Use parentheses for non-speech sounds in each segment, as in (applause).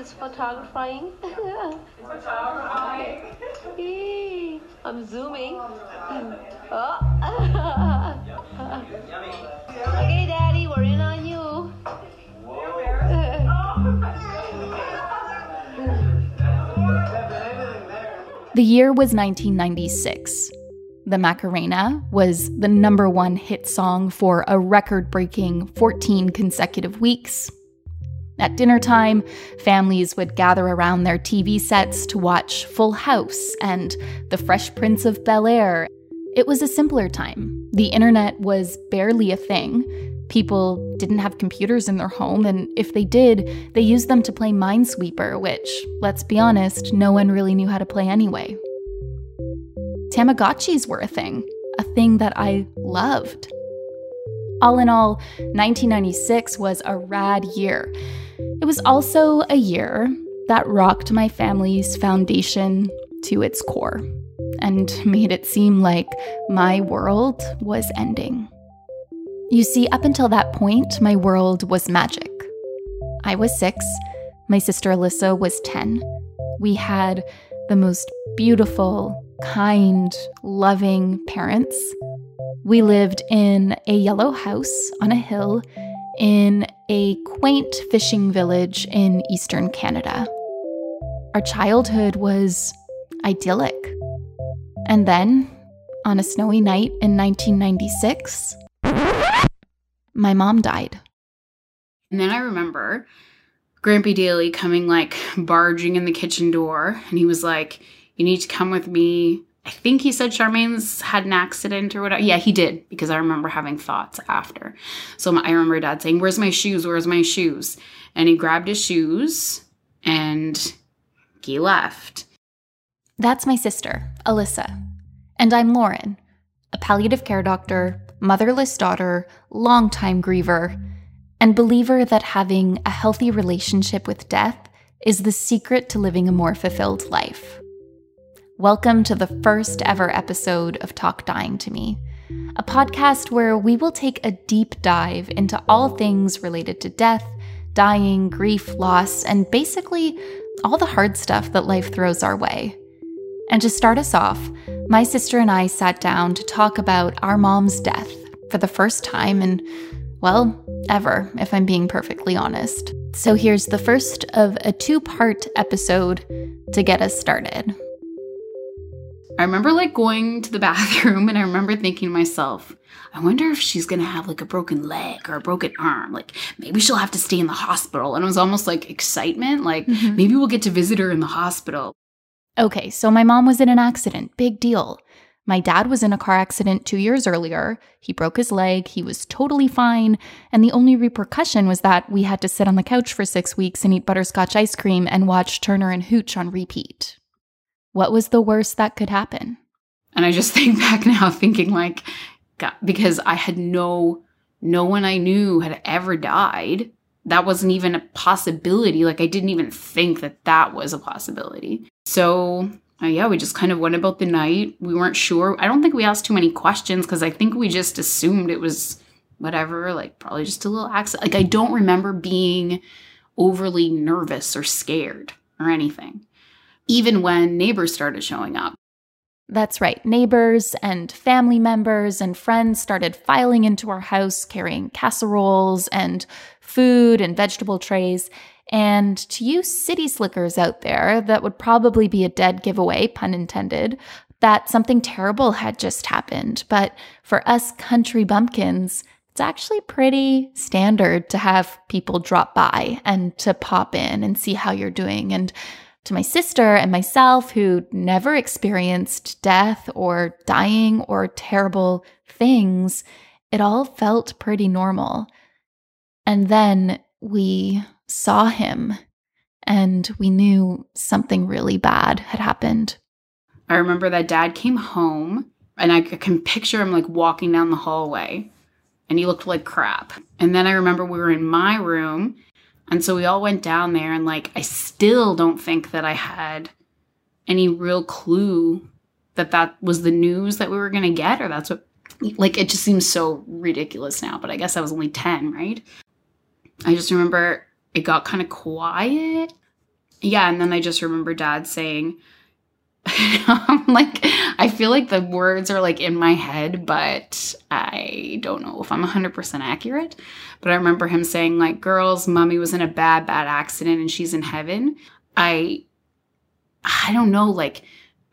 is photographing. (laughs) Photographing. I'm zooming. (laughs) Oh. (laughs) okay, Daddy, we're in on you. The year was 1996. The Macarena was the number one hit song for a record breaking 14 consecutive weeks. At dinner time, families would gather around their TV sets to watch Full House and The Fresh Prince of Bel Air. It was a simpler time. The internet was barely a thing. People didn't have computers in their home, and if they did, they used them to play Minesweeper, which, let's be honest, no one really knew how to play anyway. Tamagotchis were a thing, a thing that I loved. All in all, 1996 was a rad year. It was also a year that rocked my family's foundation to its core and made it seem like my world was ending. You see, up until that point, my world was magic. I was six, my sister Alyssa was 10. We had the most beautiful, kind, loving parents. We lived in a yellow house on a hill in a quaint fishing village in eastern Canada. Our childhood was idyllic. And then, on a snowy night in 1996, my mom died. And then I remember Grampy Daly coming like barging in the kitchen door and he was like, You need to come with me. I think he said Charmaine's had an accident or whatever. Yeah, he did because I remember having thoughts after. So I remember dad saying, Where's my shoes? Where's my shoes? And he grabbed his shoes and he left. That's my sister, Alyssa. And I'm Lauren, a palliative care doctor, motherless daughter, longtime griever, and believer that having a healthy relationship with death is the secret to living a more fulfilled life. Welcome to the first ever episode of Talk Dying to Me, a podcast where we will take a deep dive into all things related to death, dying, grief, loss, and basically all the hard stuff that life throws our way. And to start us off, my sister and I sat down to talk about our mom's death for the first time in, well, ever, if I'm being perfectly honest. So here's the first of a two part episode to get us started. I remember like going to the (laughs) bathroom and I remember thinking to myself, I wonder if she's gonna have like a broken leg or a broken arm. Like maybe she'll have to stay in the hospital. And it was almost like excitement, like mm-hmm. maybe we'll get to visit her in the hospital. Okay, so my mom was in an accident. Big deal. My dad was in a car accident two years earlier. He broke his leg. He was totally fine. And the only repercussion was that we had to sit on the couch for six weeks and eat butterscotch ice cream and watch Turner and Hooch on repeat. What was the worst that could happen? And I just (laughs) think back now thinking like, God, because I had no, no one I knew had ever died. That wasn't even a possibility. Like I didn't even think that that was a possibility. So uh, yeah, we just kind of went about the night. We weren't sure. I don't think we asked too many questions because I think we just assumed it was whatever, like probably just a little accident. Like I don't remember being overly nervous or scared or anything even when neighbors started showing up. That's right. Neighbors and family members and friends started filing into our house carrying casseroles and food and vegetable trays. And to you city slickers out there, that would probably be a dead giveaway, pun intended, that something terrible had just happened. But for us country bumpkins, it's actually pretty standard to have people drop by and to pop in and see how you're doing. And to my sister and myself who never experienced death or dying or terrible things, it all felt pretty normal. And then we saw him and we knew something really bad had happened. I remember that dad came home and I can picture him like walking down the hallway and he looked like crap. And then I remember we were in my room and so we all went down there, and like, I still don't think that I had any real clue that that was the news that we were going to get, or that's what, like, it just seems so ridiculous now, but I guess I was only 10, right? I just remember it got kind of quiet. Yeah, and then I just remember dad saying, (laughs) I'm like, I feel like the words are like in my head, but I don't know if I'm 100% accurate. But I remember him saying, like, girls, mommy was in a bad, bad accident and she's in heaven. I, I don't know, like,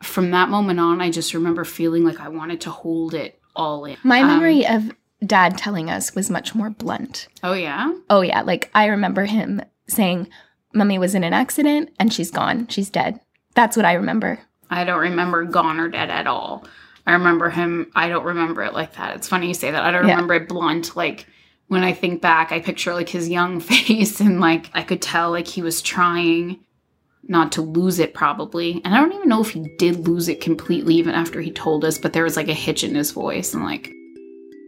from that moment on, I just remember feeling like I wanted to hold it all in. My Um, memory of dad telling us was much more blunt. oh, yeah? Oh, yeah. Like, I remember him saying, Mummy was in an accident and she's gone. She's dead. That's what I remember. I don't remember gone or dead at all. I remember him. I don't remember it like that. It's funny you say that. I don't Yeah. remember it blunt. Like when I think back, I picture like his young (laughs) face and like I could tell like he was trying not to lose it probably. And I don't even know if he did lose it completely even after he told us, but there was like a hitch in his voice and like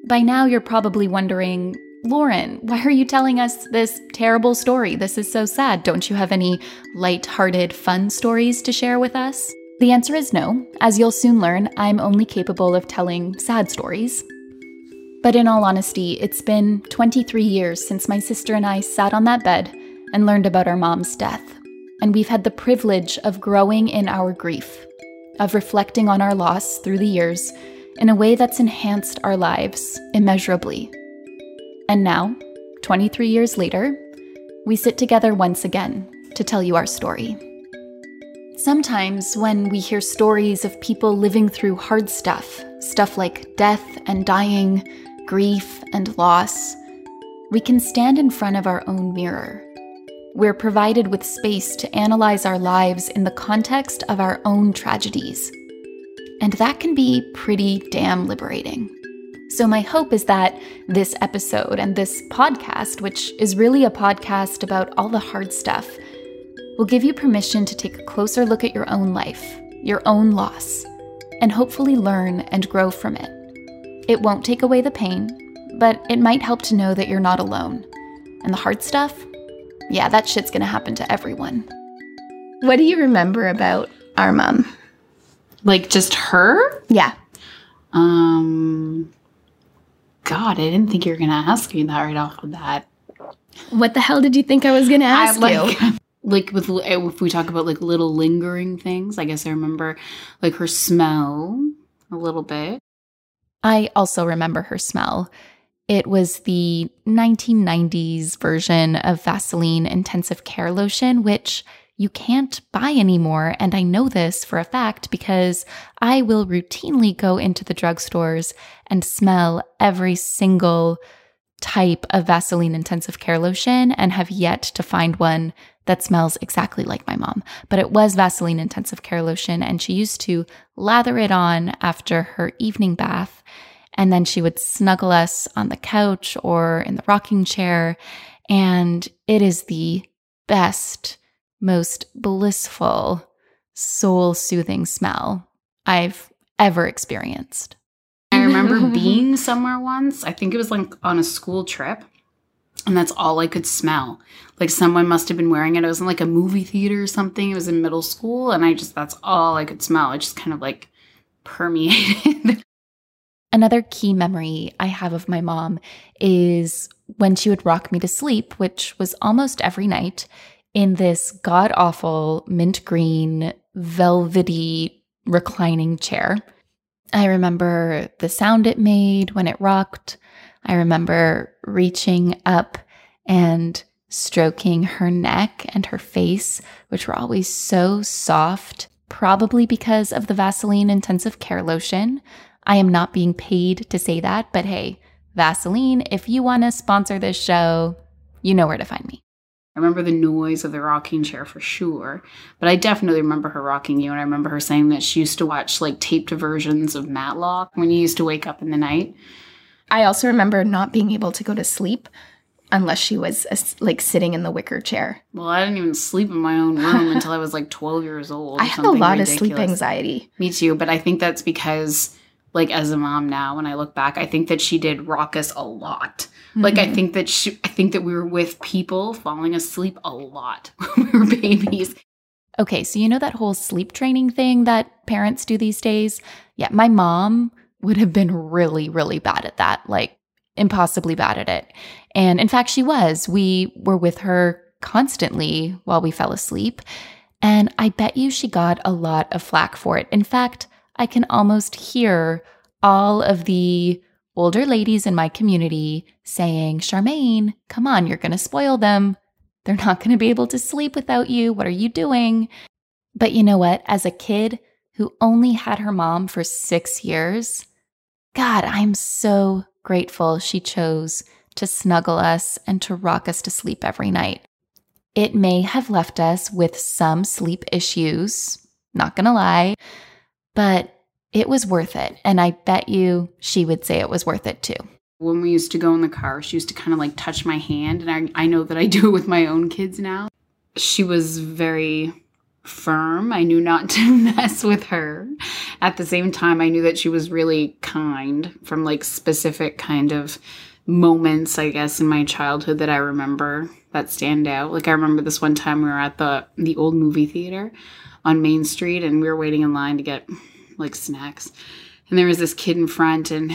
By now, you're probably wondering, Lauren, why are you telling us this terrible story? This is so sad. Don't you have any light-hearted, fun stories to share with us? The answer is no. As you'll soon learn, I'm only capable of telling sad stories. But in all honesty, it's been 23 years since my sister and I sat on that bed and learned about our mom's death. And we've had the privilege of growing in our grief, of reflecting on our loss through the years in a way that's enhanced our lives immeasurably. And now, 23 years later, we sit together once again to tell you our story. Sometimes, when we hear stories of people living through hard stuff, stuff like death and dying, grief and loss, we can stand in front of our own mirror. We're provided with space to analyze our lives in the context of our own tragedies. And that can be pretty damn liberating. So, my hope is that this episode and this podcast, which is really a podcast about all the hard stuff, will give you permission to take a closer look at your own life, your own loss, and hopefully learn and grow from it. It won't take away the pain, but it might help to know that you're not alone. And the hard stuff? Yeah, that shit's gonna happen to everyone. What do you remember about our mom? like just her? Yeah. Um God, I didn't think you were gonna ask me that right off the bat. What the hell did you think I was gonna ask I, you? Like, with eh, if we talk about like little lingering things, I guess I remember like her smell a little bit. I also remember her smell. It was the 1990s version of Vaseline intensive care lotion, which you can't buy anymore. And I know this for a fact because I will routinely go into the drugstores and smell every single type of Vaseline intensive care lotion and have yet to find one that smells exactly like my mom. But it was Vaseline intensive care lotion, and she used to lather it on after her evening bath. And then she would snuggle us on the couch or in the rocking chair. And it is the best, most blissful, soul soothing smell I've ever experienced. I remember (laughs) being somewhere once. I think it was like on a school trip. And that's all I could smell. Like someone must have been wearing it. I was in like a movie theater or something. It was in middle school. And I just, that's all I could smell. It just kind of like (laughs) permeated. Another key memory I have of my mom is when she would rock me to sleep, which was almost every night, in this god awful mint green, velvety reclining chair. I remember the sound it made when it rocked. I remember reaching up and stroking her neck and her face, which were always so soft, probably because of the Vaseline intensive care lotion. I am not being paid to say that, but hey, Vaseline, if you want to sponsor this show, you know where to find me. I remember the noise of the rocking chair for sure. But I definitely remember her rocking you. And I remember her saying that she used to watch like taped versions of Matlock when you used to wake up in the night. I also remember not being able to go to sleep unless she was uh, like sitting in the wicker chair. Well, I didn't even sleep in my own room (laughs) until I was like 12 years old. I had a something lot of sleep anxiety. Me too, but I think that's because, like, as a mom now, when I look back, I think that she did rock us a lot. Like, I Mhm. think that she, I think that we were with people falling asleep a lot (laughs) when we were babies. Okay, so you know that whole sleep training thing that parents do these days? Yeah, my mom would have been really, really bad at that, like impossibly bad at it. And in fact, she was. We were with her constantly while we fell asleep. And I bet you she got a lot of flack for it. In fact, I can almost hear all of the older ladies in my community saying, Charmaine, come on, you're going to spoil them. They're not going to be able to sleep without you. What are you doing? But you know what? As a kid who only had her mom for six years, God, I'm so grateful she chose to snuggle us and to rock us to sleep every night. It may have left us with some sleep issues, not gonna lie, but it was worth it. And I bet you she would say it was worth it too. When we used to go in the car, she used to kind of like touch my hand, and I, I know that I do it (laughs) with my own kids now. She was very firm. I knew not (laughs) to mess with her. At the same time, I knew that she was really kind from like specific kind of moments, I guess, in my childhood that I remember that stand out. Like I remember this one time we were at the the old movie theater on Main Street and we were waiting in line to get like snacks. And there was this kid in front, and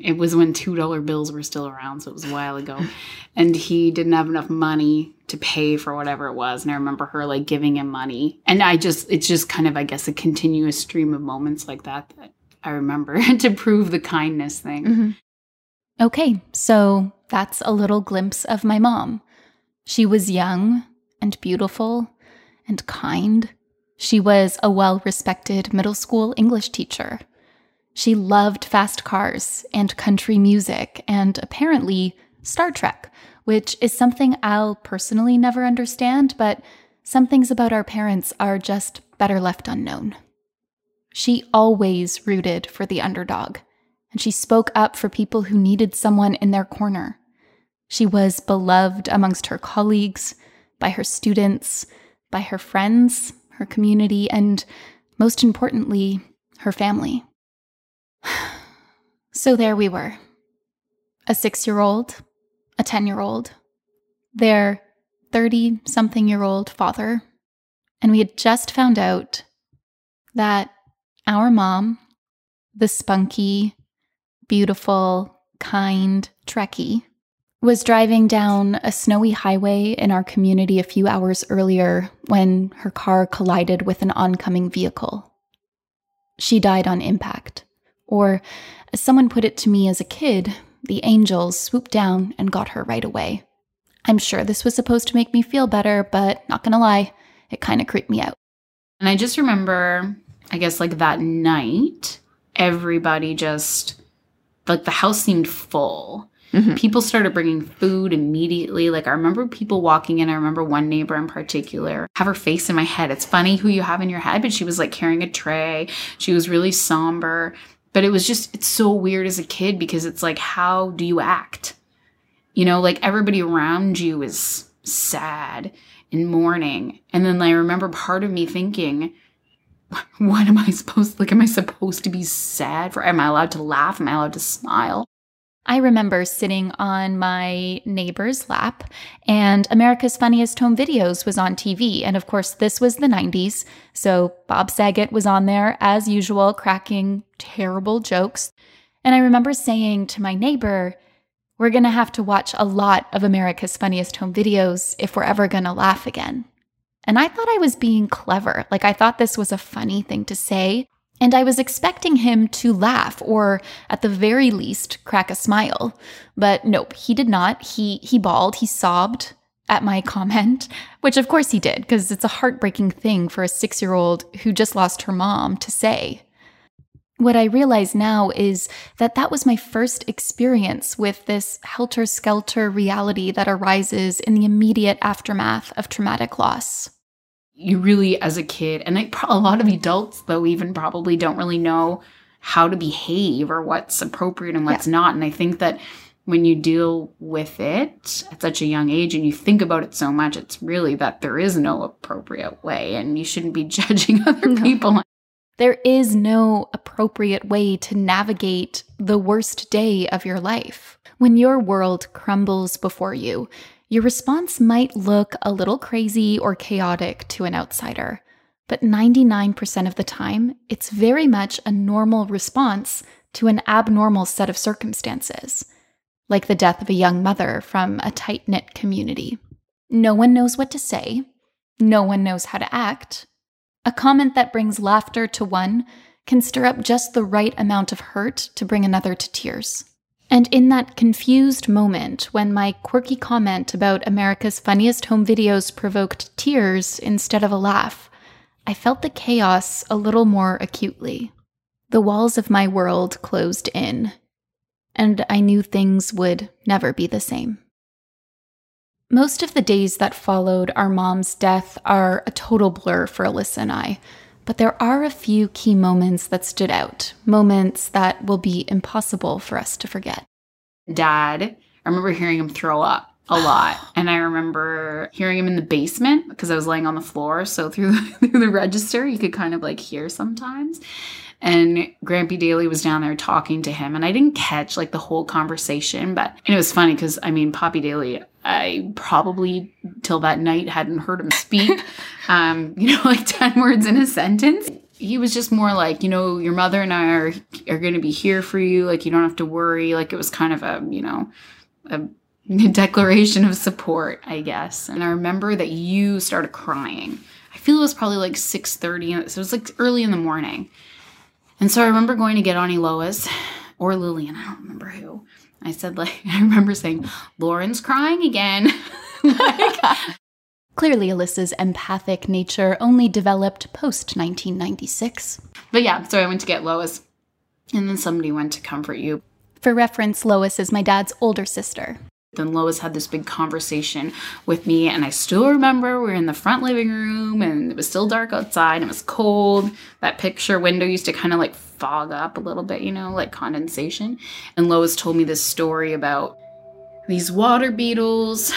it was when $2 bills were still around, so it was a while ago. (laughs) And he didn't have enough money to pay for whatever it was. And I remember her like giving him money. And I just, it's just kind of, I guess, a continuous stream of moments like that that I remember (laughs) to prove the kindness thing. Mm-hmm. Okay, so that's a little glimpse of my mom. She was young and beautiful and kind. She was a well respected middle school English teacher. She loved fast cars and country music and apparently Star Trek, which is something I'll personally never understand, but some things about our parents are just better left unknown. She always rooted for the underdog, and she spoke up for people who needed someone in their corner. She was beloved amongst her colleagues, by her students, by her friends, her community, and most importantly, her family. (sighs) so there we were a six year old, a 10 year old, their 30 something year old father, and we had just found out that our mom, the spunky, beautiful, kind Trekkie, was driving down a snowy highway in our community a few hours earlier when her car collided with an oncoming vehicle. She died on impact. Or, as someone put it to me as a kid, the angels swooped down and got her right away. I'm sure this was supposed to make me feel better, but not gonna lie, it kind of creeped me out. And I just remember, I guess, like that night, everybody just, like the house seemed full. Mm-hmm. People started bringing food immediately. Like I remember people walking in. I remember one neighbor in particular have her face in my head. It's funny who you have in your head, but she was like carrying a tray. She was really somber. But it was just it's so weird as a kid because it's like how do you act? You know, like everybody around you is sad and mourning. And then I remember part of me thinking, (laughs) what am I supposed like am I supposed to be sad for am I allowed to laugh? Am I allowed to smile? I remember sitting on my neighbor's lap, and America's Funniest Home Videos was on TV. And of course, this was the 90s. So Bob Saget was on there as usual, cracking terrible jokes. And I remember saying to my neighbor, We're to have to watch a lot of America's Funniest Home Videos if we're ever to laugh again. And I thought I was being clever. Like, I thought this was a funny thing to say. And I was expecting him to laugh or at the very least crack a smile. But nope, he did not. He he bawled, he sobbed at my (laughs) comment, which of course he did because it's a heartbreaking thing for a 6-year-old who just lost her mom to say. What I realize now is that that was my first experience with this helter skelter reality that arises in the immediate aftermath of traumatic loss you really as a kid and a lot of adults though even probably don't really know how to behave or what's appropriate and what's yeah. not and i think that when you deal with it at such a young age and you think about it so much it's really that there is no appropriate way and you shouldn't be (laughs) judging other no. people there is no appropriate way to navigate the worst day of your life when your world crumbles before you your response might look a little crazy or chaotic to an outsider, but 99% of the time, it's very much a normal response to an abnormal set of circumstances, like the death of a young mother from a tight knit community. No one knows what to say. No one knows how to act. A comment that brings laughter to one can stir up just the right amount of hurt to bring another to tears. And in that confused moment, when my quirky comment about America's funniest home videos provoked tears instead of a laugh, I felt the chaos a little more acutely. The walls of my world closed in, and I knew things would never be the same. Most of the days that followed our mom's death are a total blur for Alyssa and I, but there are a few key moments that stood out, moments that will be impossible for us to forget. Dad, I remember hearing him throw up a lot. (sighs) and I remember hearing him in the basement because I was laying on the floor. So through the, (laughs) through the register, you could kind of like hear sometimes. And Grampy Daly was down there talking to him, and I didn't catch like the whole conversation, but and it was funny because I mean, Poppy Daly, I probably till that night hadn't heard him speak, (laughs) um, you know, (laughs) like 10 words in a sentence. He was just more like, you know, your mother and I are, are going to be here for you. Like, you don't have to worry. Like, it was kind of a, you know, a (laughs) declaration of support, I guess. And I remember that you started crying. I feel it was probably like 6:30, so it was like early in the morning. And so I remember going to get Auntie Lois or Lillian, I don't remember who. I said like (laughs) I remember saying, "Lauren's crying again." (laughs) like, Clearly, Alyssa's empathic nature only developed post 1996. but yeah, so I went to get Lois, and then somebody went to comfort you. For reference, Lois is my dad's older sister. Then Lois had this big conversation with me, and I still remember we were in the front living room and it was still dark outside. And it was cold. That picture window used to kind of like fog up a little bit, you know, like condensation. And Lois told me this story about these water beetles.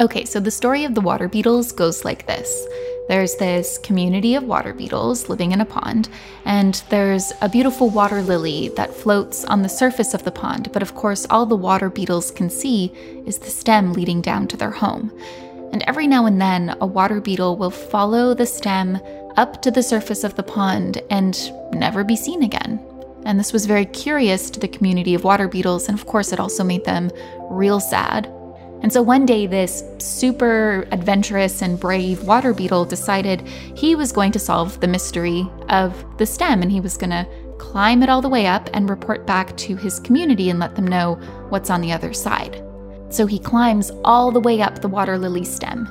Okay, so the story of the water beetles goes like this. There's this community of water beetles living in a pond, and there's a beautiful water lily that floats on the surface of the pond, but of course, all the water beetles can see is the stem leading down to their home. And every now and then, a water beetle will follow the stem up to the surface of the pond and never be seen again. And this was very curious to the community of water beetles, and of course, it also made them real sad and so one day, this super adventurous and brave water beetle decided he was going to solve the mystery of the stem and he was going to climb it all the way up and report back to his community and let them know what's on the other side. So he climbs all the way up the water lily stem.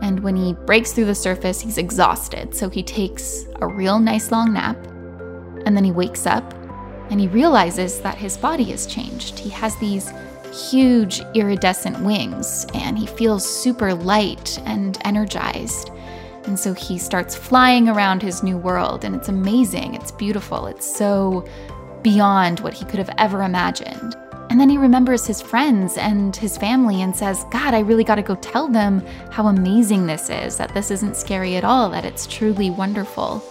And when he breaks through the surface, he's exhausted. So he takes a real nice long nap. And then he wakes up and he realizes that his body has changed. He has these huge iridescent wings, and he feels super light and energized. And so he starts flying around his new world, and it's amazing. It's beautiful. It's so beyond what he could have ever imagined. And then he remembers his friends and his family and says, God, I really got to go tell them how amazing this is, that this isn't scary at all, that it's truly wonderful.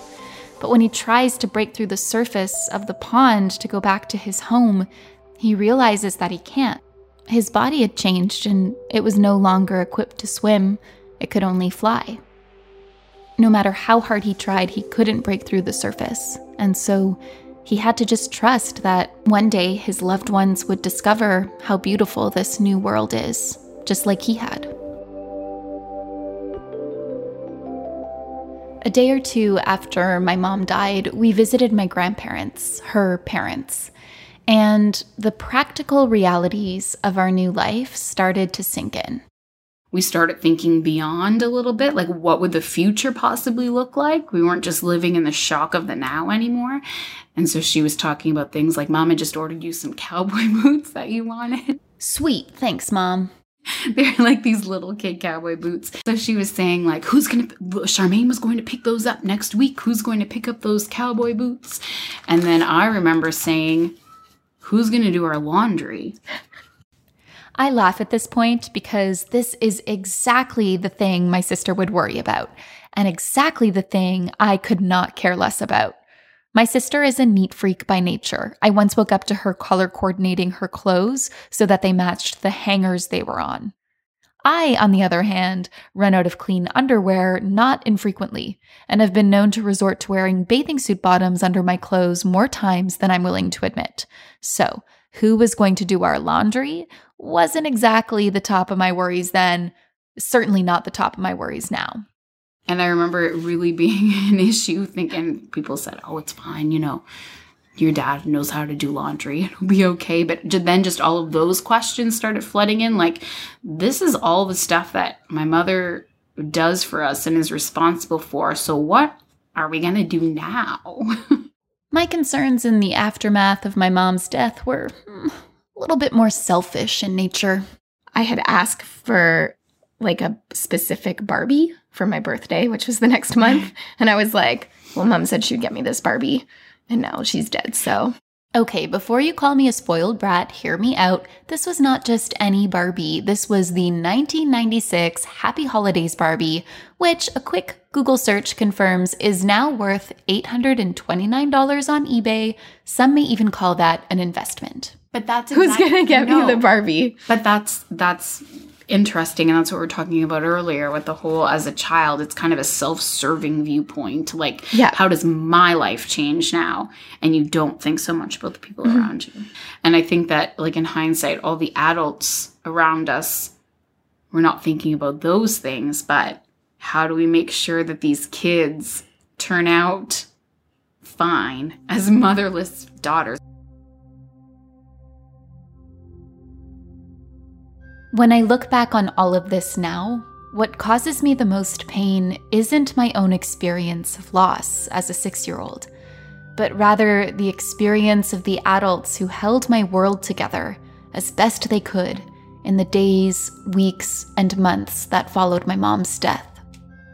But when he tries to break through the surface of the pond to go back to his home, he realizes that he can't. His body had changed and it was no longer equipped to swim, it could only fly. No matter how hard he tried, he couldn't break through the surface, and so he had to just trust that one day his loved ones would discover how beautiful this new world is, just like he had. A day or two after my mom died, we visited my grandparents, her parents. And the practical realities of our new life started to sink in. We started thinking beyond a little bit, like what would the future possibly look like? We weren't just living in the shock of the now anymore. And so she was talking about things like, Mama just ordered you some cowboy (laughs) boots that you wanted. Sweet, thanks, Mom. (laughs) They're like these little kid cowboy boots. So she was saying, like, who's gonna, Charmaine was going to pick those up next week. Who's going to pick up those cowboy boots? And then I remember saying, who's going to do our laundry? I laugh at this point because this is exactly the thing my sister would worry about, and exactly the thing I could not care less about. My sister is a neat freak by nature. I once woke up to her color coordinating her clothes so that they matched the hangers they were on. I, on the other hand, run out of clean underwear not infrequently, and have been known to resort to wearing bathing suit bottoms under my clothes more times than I'm willing to admit. So, who was going to do our laundry wasn't exactly the top of my worries then, certainly not the top of my worries now. And I remember it really (laughs) being an issue, thinking people said, oh, it's fine, you know, your dad knows how to do laundry, (laughs) it'll be okay. But then just all of those questions started flooding in. Like, this is all the stuff that my mother does for us and is responsible for. So, what are we going to do now? (laughs) my concerns in the aftermath of my mom's death were hmm, a little bit more selfish in nature. I had asked for like a specific Barbie for my birthday, which was the next month. and I was like, well, mom said she'd get me this Barbie. And now she's dead. So Okay, before you call me a spoiled brat, hear me out. This was not just any Barbie. This was the 1996 Happy Holidays Barbie, which a quick Google search confirms is now worth $829 on eBay. Some may even call that an investment. But that's exactly, who's gonna get no, me the Barbie. But that's that's interesting and that's what we are talking about earlier with the whole as a child it's kind of a self-serving viewpoint like yeah. how does my life change now and you don't think so much about the people mm-hmm. around you and i think that like in hindsight all the adults around us we're not thinking about those things but how do we make sure that these kids turn out fine as motherless daughters When I look back on all of this now, what causes me the most pain isn't my own experience of loss as a six year old, but rather the experience of the adults who held my world together as best they could in the days, weeks, and months that followed my mom's death.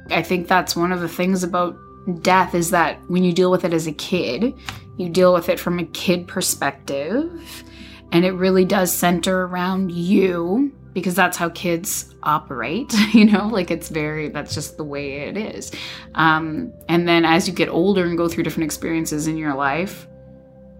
I think that's one of the things about death is that when you deal with it as a kid, you deal with it from a kid perspective, and it really does center around you because that's how kids operate (laughs) you know like it's very that's just the way it is um, and then as you get older and go through different experiences in your life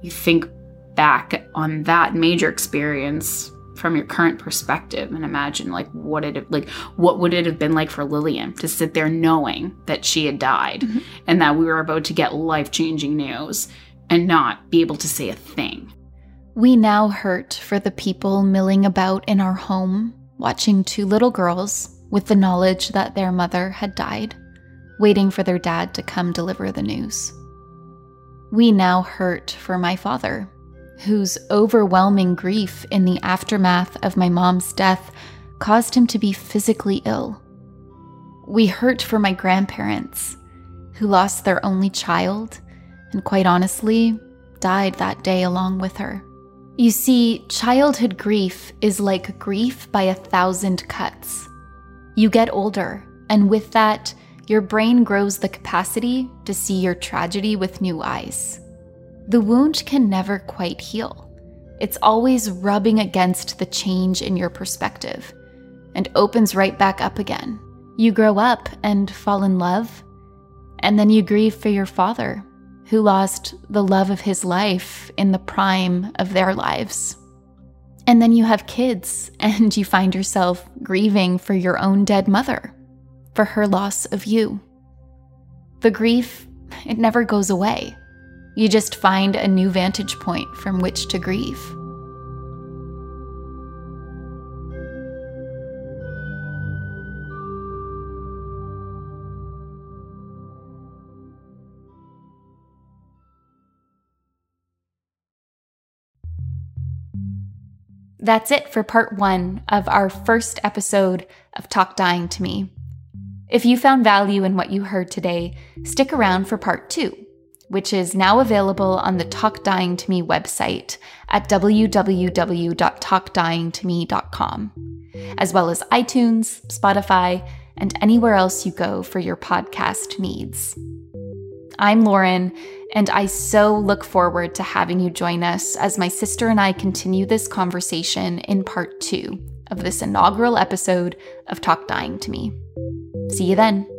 you think back on that major experience from your current perspective and imagine like what it like what would it have been like for Lillian to sit there knowing that she had died mm-hmm. and that we were about to get life-changing news and not be able to say a thing we now hurt for the people milling about in our home, watching two little girls with the knowledge that their mother had died, waiting for their dad to come deliver the news. We now hurt for my father, whose overwhelming grief in the aftermath of my mom's death caused him to be physically ill. We hurt for my grandparents, who lost their only child and, quite honestly, died that day along with her. You see, childhood grief is like grief by a thousand cuts. You get older, and with that, your brain grows the capacity to see your tragedy with new eyes. The wound can never quite heal. It's always rubbing against the change in your perspective and opens right back up again. You grow up and fall in love, and then you grieve for your father who lost the love of his life in the prime of their lives. And then you have kids, (laughs) and you find yourself grieving for your own dead mother, for her loss of you. The grief, it never goes away. You just find a new vantage point from which to grieve. That's it for part one of our first episode of Talk Dying to Me. If you found value in what you heard today, stick around for part two, which is now available on the Talk Dying to Me website at www.talkdyingtome.com, as well as iTunes, Spotify, and anywhere else you go for your podcast needs. I'm Lauren and I so look forward to having you join us as my sister and I continue this conversation in part two of this inaugural episode of Talk Dying to Me. See you then.